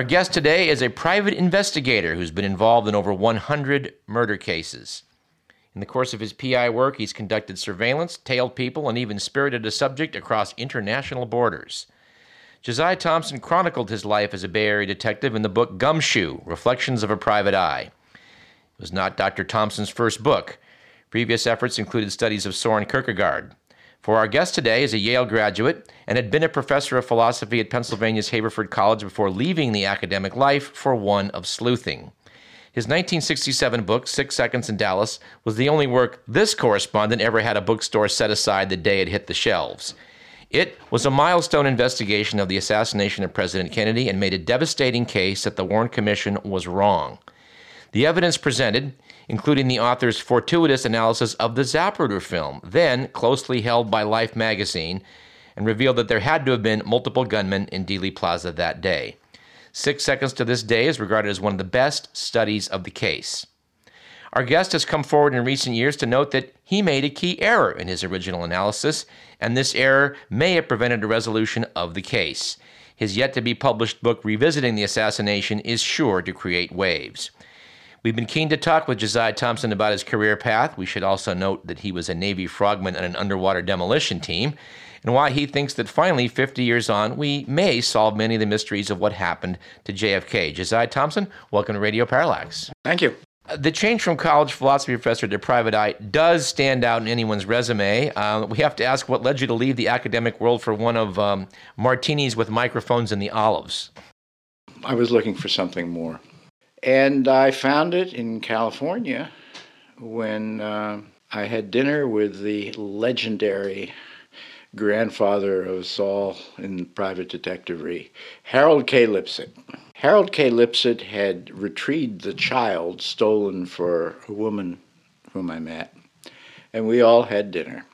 Our guest today is a private investigator who's been involved in over 100 murder cases. In the course of his PI work, he's conducted surveillance, tailed people, and even spirited a subject across international borders. Josiah Thompson chronicled his life as a Bay Area detective in the book Gumshoe Reflections of a Private Eye. It was not Dr. Thompson's first book. Previous efforts included studies of Soren Kierkegaard. For our guest today is a Yale graduate and had been a professor of philosophy at Pennsylvania's Haverford College before leaving the academic life for one of sleuthing. His 1967 book, Six Seconds in Dallas, was the only work this correspondent ever had a bookstore set aside the day it hit the shelves. It was a milestone investigation of the assassination of President Kennedy and made a devastating case that the Warren Commission was wrong. The evidence presented, including the author's fortuitous analysis of the Zapruder film, then closely held by Life magazine, and revealed that there had to have been multiple gunmen in Dealey Plaza that day. Six Seconds to this day is regarded as one of the best studies of the case. Our guest has come forward in recent years to note that he made a key error in his original analysis, and this error may have prevented a resolution of the case. His yet to be published book, Revisiting the Assassination, is sure to create waves. We've been keen to talk with Josiah Thompson about his career path. We should also note that he was a Navy frogman on an underwater demolition team, and why he thinks that finally, 50 years on, we may solve many of the mysteries of what happened to JFK. Josiah Thompson, welcome to Radio Parallax. Thank you. The change from college philosophy professor to private eye does stand out in anyone's resume. Uh, we have to ask what led you to leave the academic world for one of um, martinis with microphones and the olives. I was looking for something more. And I found it in California when uh, I had dinner with the legendary grandfather of Saul in private detectivery, Harold K. Lipset. Harold K. Lipset had retrieved the child stolen for a woman whom I met, and we all had dinner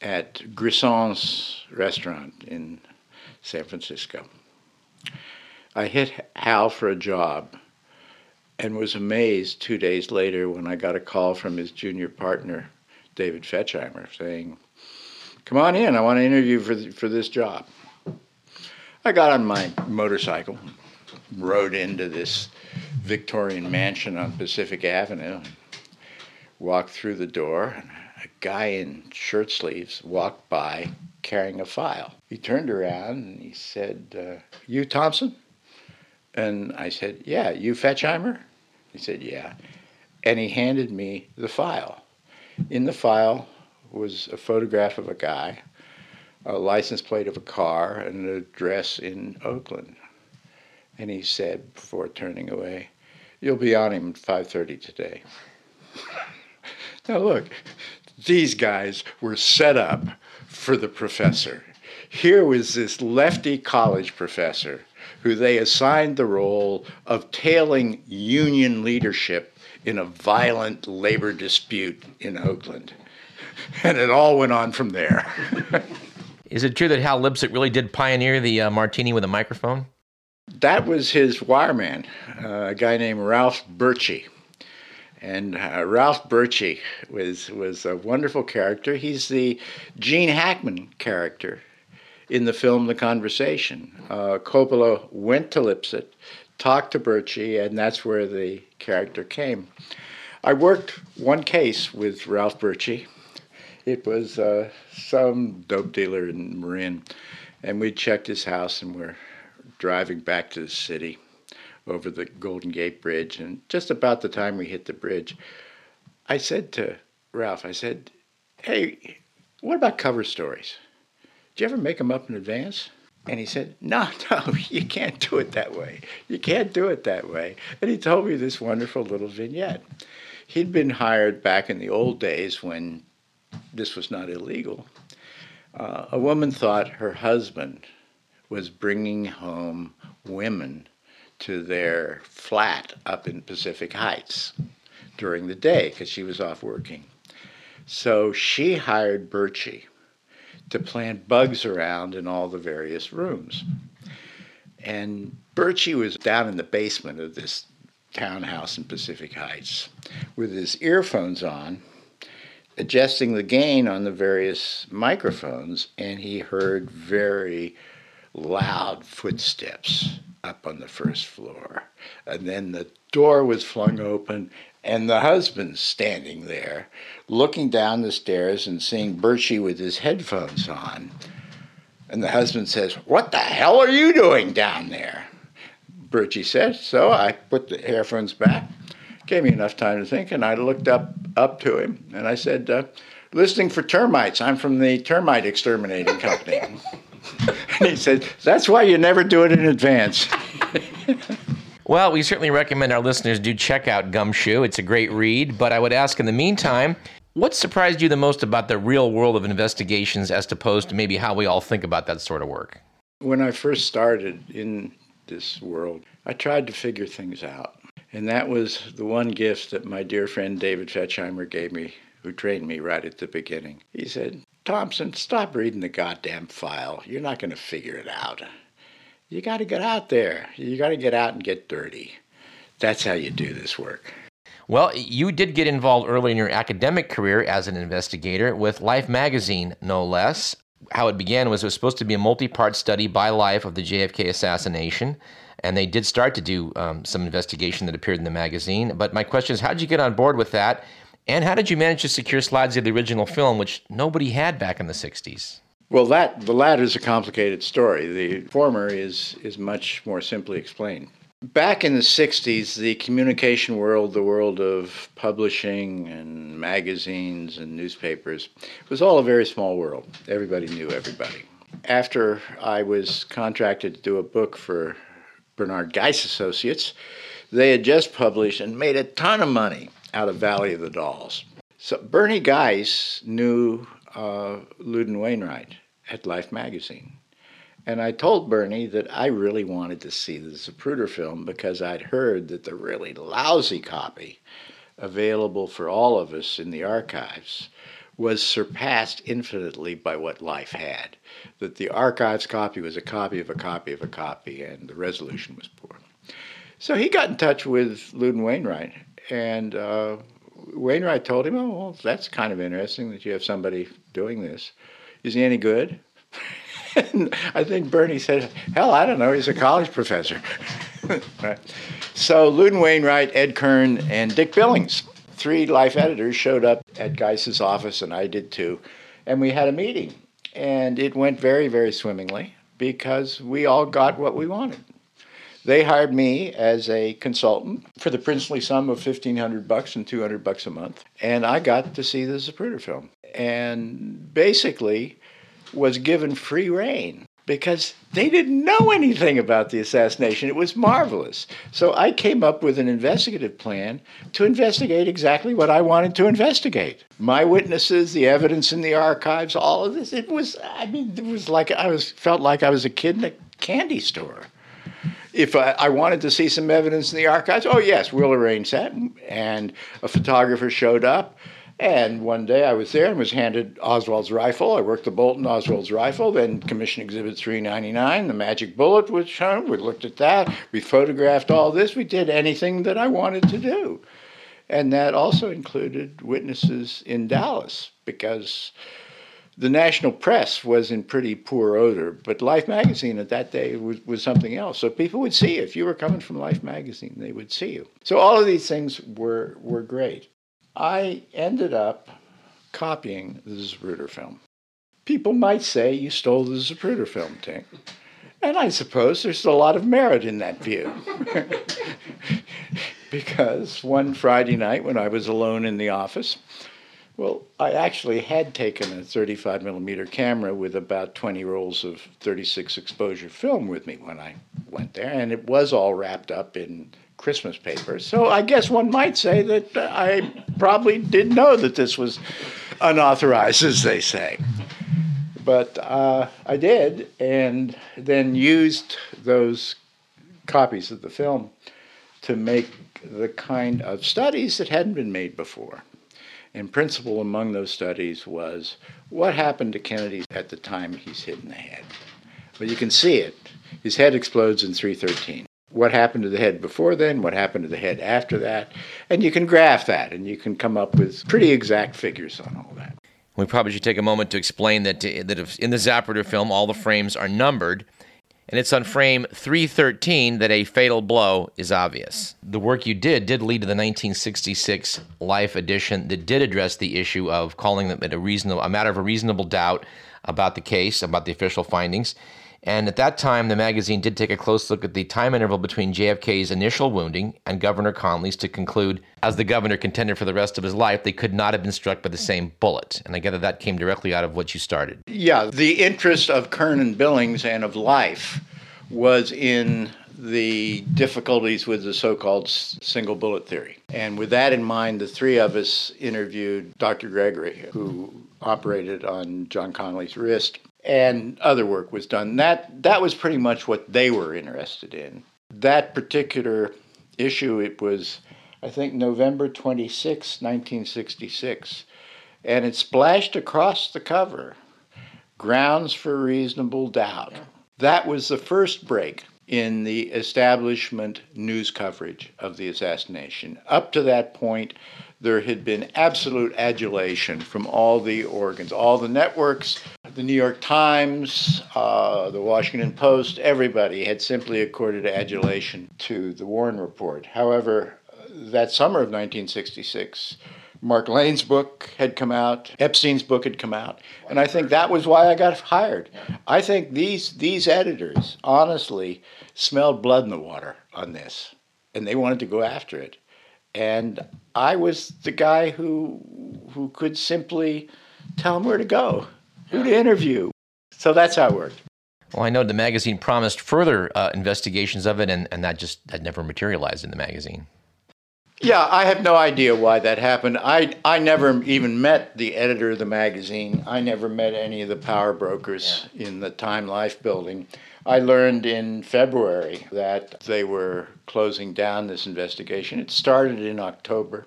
at Grison's restaurant in San Francisco. I hit Hal for a job and was amazed two days later when I got a call from his junior partner, David Fechheimer, saying, Come on in, I want to interview for, th- for this job. I got on my motorcycle, rode into this Victorian mansion on Pacific Avenue, and walked through the door, and a guy in shirt sleeves walked by carrying a file. He turned around and he said, uh, You Thompson? And I said, Yeah, you Fechheimer? He said, Yeah. And he handed me the file. In the file was a photograph of a guy, a license plate of a car, and an address in Oakland. And he said, before turning away, You'll be on him at 5:30 today. now look, these guys were set up for the professor. Here was this lefty college professor who they assigned the role of tailing union leadership in a violent labor dispute in Oakland. And it all went on from there. Is it true that Hal Lipset really did pioneer the uh, martini with a microphone? That was his wireman, uh, a guy named Ralph Birchie. And uh, Ralph Birchie was, was a wonderful character. He's the Gene Hackman character in the film The Conversation. Uh, Coppola went to Lipset, talked to Birchie, and that's where the character came. I worked one case with Ralph Birchie. It was uh, some dope dealer in Marin, and we checked his house and we're driving back to the city over the Golden Gate Bridge. And just about the time we hit the bridge, I said to Ralph, I said, Hey, what about cover stories? Did you ever make them up in advance? And he said, No, no, you can't do it that way. You can't do it that way. And he told me this wonderful little vignette. He'd been hired back in the old days when this was not illegal. Uh, a woman thought her husband was bringing home women to their flat up in Pacific Heights during the day because she was off working. So she hired Birchie to plant bugs around in all the various rooms. And Birchie was down in the basement of this townhouse in Pacific Heights with his earphones on, adjusting the gain on the various microphones, and he heard very loud footsteps up on the first floor. And then the door was flung open, and the husband standing there, looking down the stairs and seeing Birchie with his headphones on. And the husband says, What the hell are you doing down there? Birchie said. So I put the earphones back. Gave me enough time to think, and I looked up up to him and I said, uh, "Listening for termites. I'm from the termite exterminating company." and he said, "That's why you never do it in advance." well, we certainly recommend our listeners do check out Gumshoe. It's a great read, but I would ask in the meantime, what surprised you the most about the real world of investigations as opposed to maybe how we all think about that sort of work? When I first started in this world. I tried to figure things out. And that was the one gift that my dear friend David Fechheimer gave me, who trained me right at the beginning. He said, Thompson, stop reading the goddamn file. You're not going to figure it out. You got to get out there. You got to get out and get dirty. That's how you do this work. Well, you did get involved early in your academic career as an investigator with Life magazine, no less how it began was it was supposed to be a multi-part study by life of the JFK assassination, and they did start to do um, some investigation that appeared in the magazine. But my question is, how did you get on board with that, and how did you manage to secure slides of the original film, which nobody had back in the '60s? Well, that the latter is a complicated story. The former is is much more simply explained. Back in the 60s, the communication world, the world of publishing and magazines and newspapers, was all a very small world. Everybody knew everybody. After I was contracted to do a book for Bernard Geis Associates, they had just published and made a ton of money out of Valley of the Dolls. So Bernie Geis knew uh, Loudon Wainwright at Life magazine. And I told Bernie that I really wanted to see the Zapruder film because I'd heard that the really lousy copy available for all of us in the archives was surpassed infinitely by what Life had. That the archives copy was a copy of a copy of a copy, and the resolution was poor. So he got in touch with Loudon Wainwright, and uh, Wainwright told him, "Oh, well, that's kind of interesting that you have somebody doing this. Is he any good?" and I think Bernie said, hell, I don't know, he's a college professor. right. So Loudon Wainwright, Ed Kern, and Dick Billings, three life editors, showed up at Geis's office, and I did too. And we had a meeting. And it went very, very swimmingly because we all got what we wanted. They hired me as a consultant for the princely sum of 1500 bucks and 200 bucks a month. And I got to see the Zapruder film. And basically, was given free rein because they didn't know anything about the assassination. It was marvelous. So I came up with an investigative plan to investigate exactly what I wanted to investigate. My witnesses, the evidence in the archives, all of this. It was, I mean, it was like I was felt like I was a kid in a candy store. If I, I wanted to see some evidence in the archives, oh yes, we'll arrange that. And a photographer showed up and one day I was there and was handed Oswald's rifle. I worked the bolt in Oswald's rifle. Then Commission Exhibit 399, the magic bullet was shown. We looked at that. We photographed all this. We did anything that I wanted to do. And that also included witnesses in Dallas because the national press was in pretty poor odor, but Life magazine at that day was, was something else. So people would see you. If you were coming from Life magazine, they would see you. So all of these things were, were great. I ended up copying the Zapruder film. People might say you stole the Zapruder film, Tink. And I suppose there's a lot of merit in that view. because one Friday night when I was alone in the office, well, I actually had taken a 35 millimeter camera with about 20 rolls of 36 exposure film with me when I went there, and it was all wrapped up in Christmas paper. So I guess one might say that I probably did know that this was unauthorized, as they say. But uh, I did, and then used those copies of the film to make the kind of studies that hadn't been made before. And principal among those studies was what happened to Kennedy at the time he's hit in the head. But you can see it His head explodes in 313. What happened to the head before then? What happened to the head after that? And you can graph that and you can come up with pretty exact figures on all that. We probably should take a moment to explain that, that in the Zapruder film, all the frames are numbered, and it's on frame 313 that a fatal blow is obvious. The work you did did lead to the 1966 Life edition that did address the issue of calling them a reasonable, a matter of a reasonable doubt about the case, about the official findings. And at that time, the magazine did take a close look at the time interval between JFK's initial wounding and Governor Connally's to conclude, as the governor contended for the rest of his life, they could not have been struck by the same bullet. And I gather that came directly out of what you started. Yeah, the interest of Kern and Billings and of life was in the difficulties with the so called single bullet theory. And with that in mind, the three of us interviewed Dr. Gregory, who operated on John Connally's wrist and other work was done. That that was pretty much what they were interested in. That particular issue, it was, I think, November 26, 1966, and it splashed across the cover, grounds for reasonable doubt. That was the first break in the establishment news coverage of the assassination. Up to that point, there had been absolute adulation from all the organs, all the networks, the New York Times, uh, the Washington Post, everybody had simply accorded adulation to the Warren Report. However, that summer of 1966, Mark Lane's book had come out, Epstein's book had come out, and I think that was why I got hired. I think these these editors honestly smelled blood in the water on this, and they wanted to go after it and I was the guy who who could simply tell him where to go, who to interview. So that's how it worked. Well, I know the magazine promised further uh, investigations of it, and, and that just that never materialized in the magazine. Yeah, I have no idea why that happened. I, I never even met the editor of the magazine. I never met any of the power brokers yeah. in the Time Life building. I learned in February that they were closing down this investigation. It started in October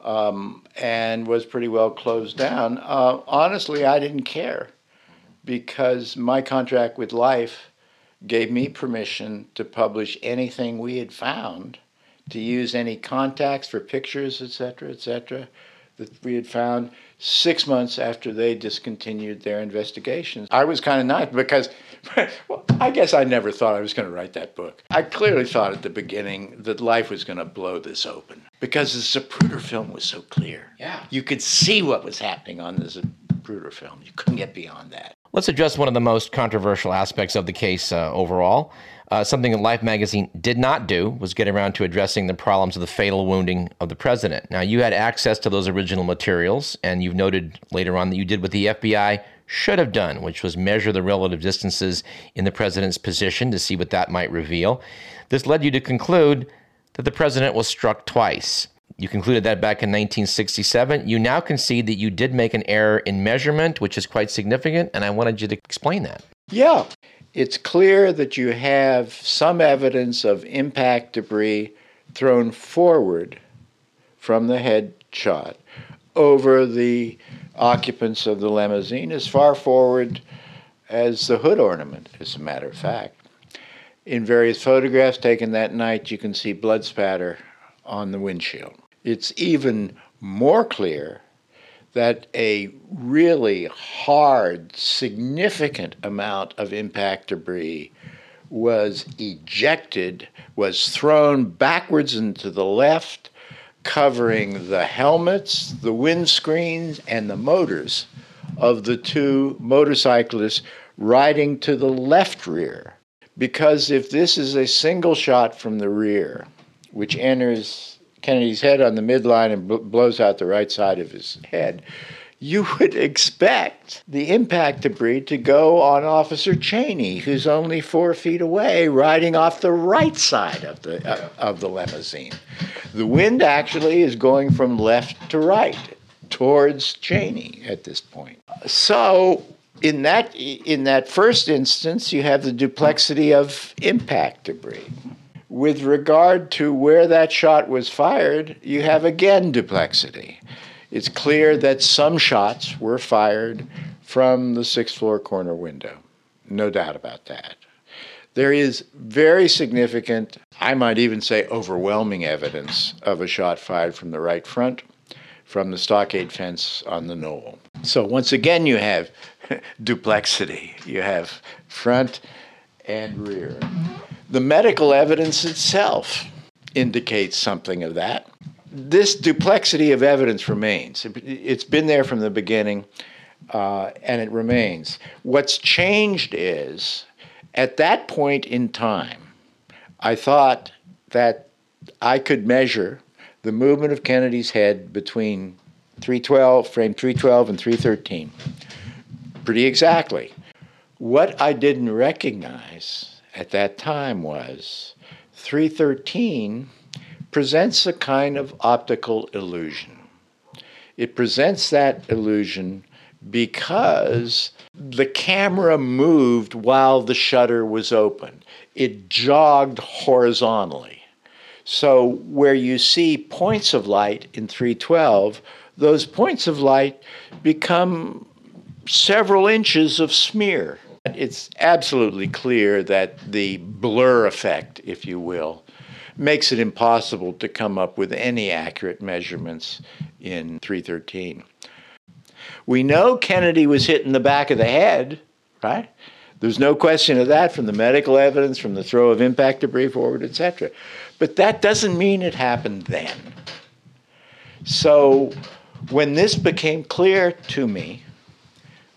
um, and was pretty well closed down. Uh, honestly, I didn't care because my contract with Life gave me permission to publish anything we had found, to use any contacts for pictures, etc., etc., that we had found six months after they discontinued their investigations. I was kind of nice because well, I guess I never thought I was going to write that book. I clearly thought at the beginning that life was going to blow this open because the Zapruder film was so clear. Yeah. You could see what was happening on the Zapruder film. You couldn't get beyond that. Let's address one of the most controversial aspects of the case uh, overall. Uh, something that Life magazine did not do was get around to addressing the problems of the fatal wounding of the president. Now, you had access to those original materials, and you've noted later on that you did what the FBI should have done, which was measure the relative distances in the president's position to see what that might reveal. This led you to conclude that the president was struck twice. You concluded that back in 1967. You now concede that you did make an error in measurement, which is quite significant, and I wanted you to explain that. Yeah, it's clear that you have some evidence of impact debris thrown forward from the head shot over the occupants of the limousine as far forward as the hood ornament, as a matter of fact. In various photographs taken that night, you can see blood spatter on the windshield. It's even more clear that a really hard, significant amount of impact debris was ejected, was thrown backwards and to the left, covering the helmets, the windscreens, and the motors of the two motorcyclists riding to the left rear. Because if this is a single shot from the rear, which enters Kennedy's head on the midline and bl- blows out the right side of his head, you would expect the impact debris to go on Officer Chaney, who's only four feet away, riding off the right side of the uh, of the limousine. The wind actually is going from left to right towards Chaney at this point. So in that in that first instance, you have the duplexity of impact debris. With regard to where that shot was fired, you have again duplexity. It's clear that some shots were fired from the sixth floor corner window. No doubt about that. There is very significant, I might even say overwhelming evidence of a shot fired from the right front from the stockade fence on the knoll. So once again, you have duplexity. You have front and rear. The medical evidence itself indicates something of that. This duplexity of evidence remains. It's been there from the beginning, uh, and it remains. What's changed is at that point in time, I thought that I could measure the movement of Kennedy's head between 312, frame 312 and 313 pretty exactly. What I didn't recognize at that time was 313 presents a kind of optical illusion. It presents that illusion because the camera moved while the shutter was open. It jogged horizontally. So, where you see points of light in 312, those points of light become several inches of smear. It's absolutely clear that the blur effect, if you will, makes it impossible to come up with any accurate measurements in 313. We know Kennedy was hit in the back of the head, right? There's no question of that from the medical evidence, from the throw of impact debris forward, etc. But that doesn't mean it happened then. So when this became clear to me,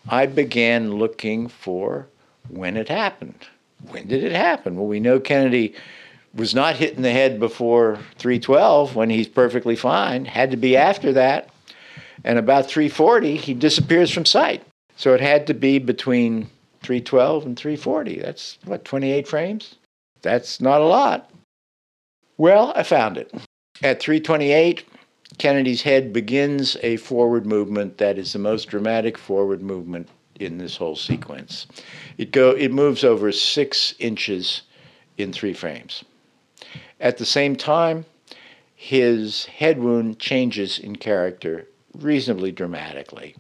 I began looking for when it happened. When did it happen? Well, we know Kennedy was not hit in the head before 312 when he's perfectly fine, had to be after that. And about 340, he disappears from sight. So it had to be between 312 and 340. That's what, 28 frames? That's not a lot. Well, I found it. At 328, Kennedy's head begins a forward movement that is the most dramatic forward movement in this whole sequence. It go it moves over six inches in three frames. At the same time, his head wound changes in character reasonably dramatically.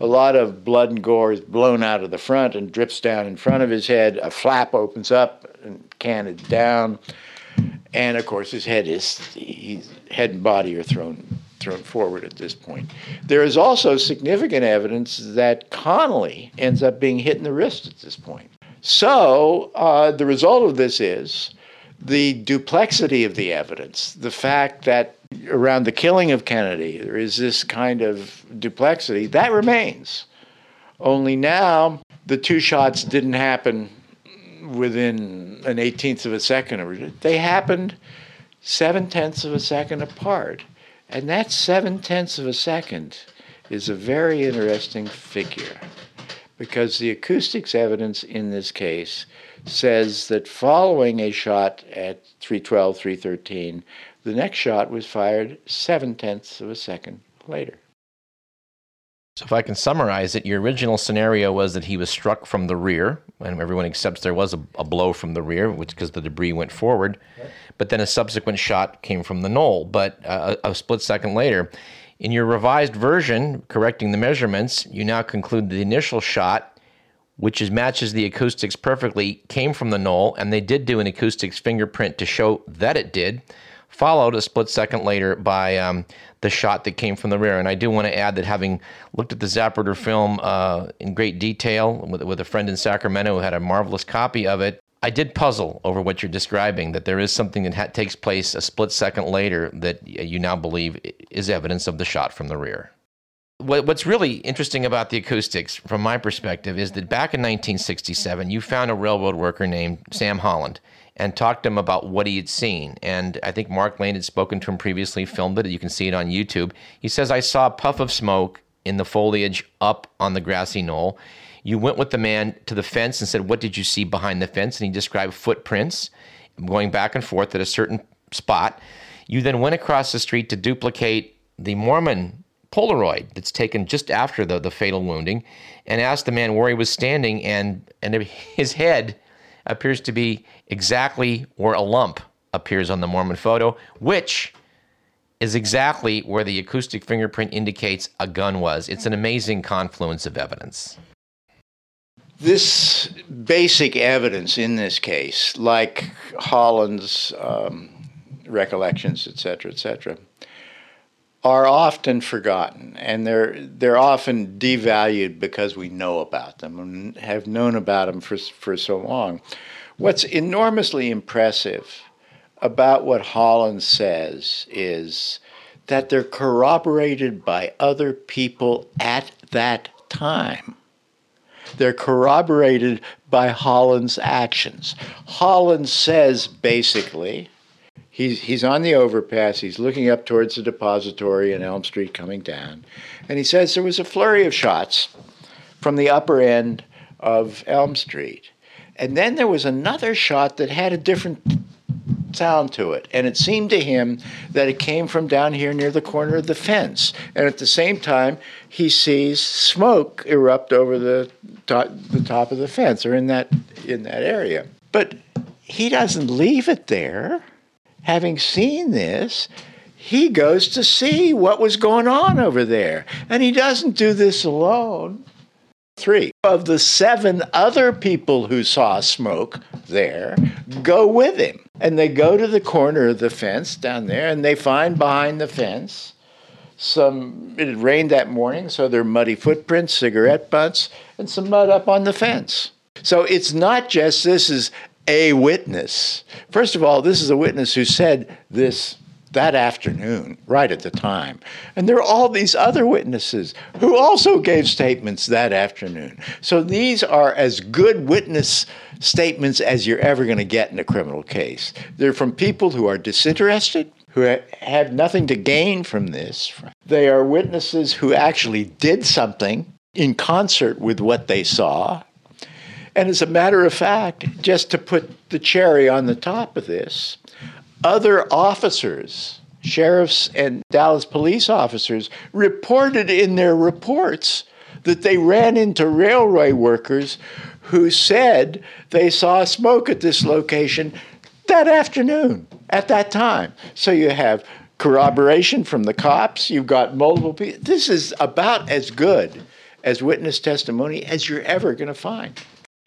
A lot of blood and gore is blown out of the front and drips down in front of his head. A flap opens up and canted down. And of course, his head is his head and body are thrown thrown forward at this point. There is also significant evidence that Connally ends up being hit in the wrist at this point. So uh, the result of this is the duplexity of the evidence, the fact that around the killing of Kennedy there is this kind of duplexity, that remains. Only now the two shots didn't happen within an eighteenth of a second. They happened seven tenths of a second apart. And that seven tenths of a second is a very interesting figure because the acoustics evidence in this case says that following a shot at 312, 313, the next shot was fired seven tenths of a second later. So, if I can summarize it, your original scenario was that he was struck from the rear, and everyone accepts there was a, a blow from the rear, which because the debris went forward. But then a subsequent shot came from the knoll. But uh, a split second later, in your revised version, correcting the measurements, you now conclude the initial shot, which is, matches the acoustics perfectly, came from the knoll, and they did do an acoustics fingerprint to show that it did followed a split second later by um, the shot that came from the rear. And I do want to add that having looked at the Zapruder film uh, in great detail with, with a friend in Sacramento who had a marvelous copy of it, I did puzzle over what you're describing, that there is something that ha- takes place a split second later that you now believe is evidence of the shot from the rear. what's really interesting about the acoustics, from my perspective, is that back in 1967, you found a railroad worker named Sam Holland and talked to him about what he had seen. And I think Mark Lane had spoken to him previously, filmed it. You can see it on YouTube. He says, I saw a puff of smoke in the foliage up on the grassy knoll. You went with the man to the fence and said, What did you see behind the fence? And he described footprints going back and forth at a certain spot. You then went across the street to duplicate the Moorman Polaroid that's taken just after the, the fatal wounding and asked the man where he was standing, and, and his head appears to be exactly where a lump appears on the Moorman photo, which is exactly where the acoustic fingerprint indicates a gun was. It's an amazing confluence of evidence. This basic evidence in this case, like Holland's um, recollections, etc., etc., are often forgotten, and they're they're often devalued because we know about them and have known about them for for so long. What's enormously impressive about what Holland says is that they're corroborated by other people at that time. They're corroborated by Holland's actions. Holland says basically, he's, he's on the overpass, he's looking up towards the depository in Elm Street coming down, and he says there was a flurry of shots from the upper end of Elm Street. And then there was another shot that had a different sound to it. And it seemed to him that it came from down here near the corner of the fence. And at the same time, he sees smoke erupt over the top, the top of the fence or in that in that area. But he doesn't leave it there. Having seen this, he goes to see what was going on over there. And he doesn't do this alone. Three of the seven other people who saw smoke there go with him. And they go to the corner of the fence down there and they find behind the fence some, it had rained that morning, so there are muddy footprints, cigarette butts, and some mud up on the fence. So it's not just this is a witness. First of all, this is a witness who said this that afternoon, right at the time. And there are all these other witnesses who also gave statements that afternoon. So these are as good witness statements as you're ever going to get in a criminal case. They're from people who are disinterested, who have nothing to gain from this. They are witnesses who actually did something in concert with what they saw. And as a matter of fact, just to put the cherry on the top of this, other officers, sheriffs and Dallas police officers, reported in their reports that they ran into railway workers who said they saw smoke at this location that afternoon at that time. So you have corroboration from the cops, you've got multiple people. This is about as good as witness testimony as you're ever going to find.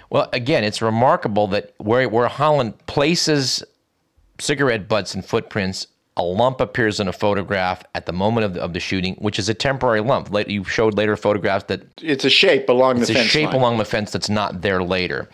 Well, again, it's remarkable that where, where Holland places cigarette butts and footprints. A lump appears in a photograph at the moment of the, of the shooting, which is a temporary lump. You showed later photographs that it's a shape along the fence. It's a shape line. along the fence that's not there later.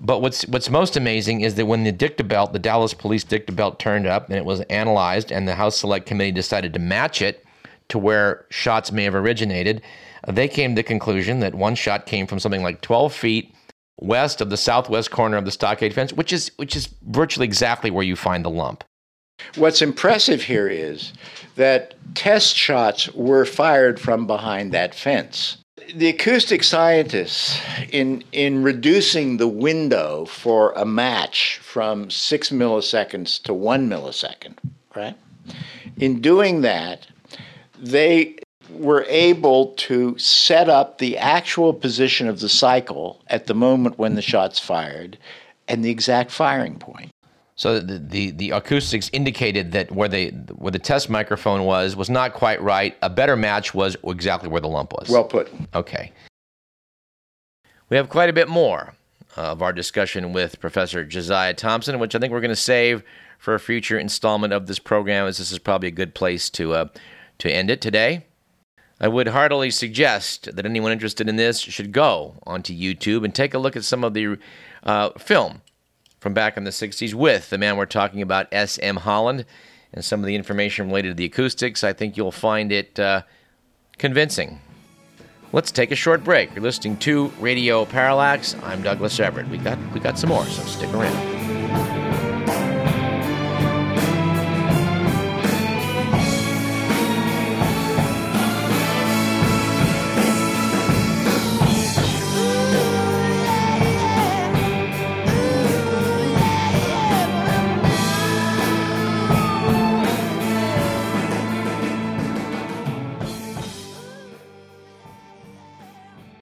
But what's what's most amazing is that when the dictabelt, the Dallas Police dictabelt, turned up and it was analyzed, and the House Select Committee decided to match it to where shots may have originated, they came to the conclusion that one shot came from something like 12 feet west of the southwest corner of the stockade fence, which is which is virtually exactly where you find the lump. What's impressive here is that test shots were fired from behind that fence. The acoustic scientists, in, in reducing the window for a match from six milliseconds to one millisecond, right? In doing that, they were able to set up the actual position of the cycle at the moment when the shot's fired and the exact firing point. So the, the, the acoustics indicated that where the where the test microphone was was not quite right. A better match was exactly where the lump was. Well put. Okay. We have quite a bit more of our discussion with Professor Josiah Thompson, which I think we're going to save for a future installment of this program, as this is probably a good place to uh, to end it today. I would heartily suggest that anyone interested in this should go onto YouTube and take a look at some of the uh, film from back in the 60s with the man we're talking about, S.M. Holland, and some of the information related to the acoustics. I think you'll find it uh, convincing. Let's take a short break. You're listening to Radio Parallax. I'm Douglas Everett. We got we got some more, so stick around.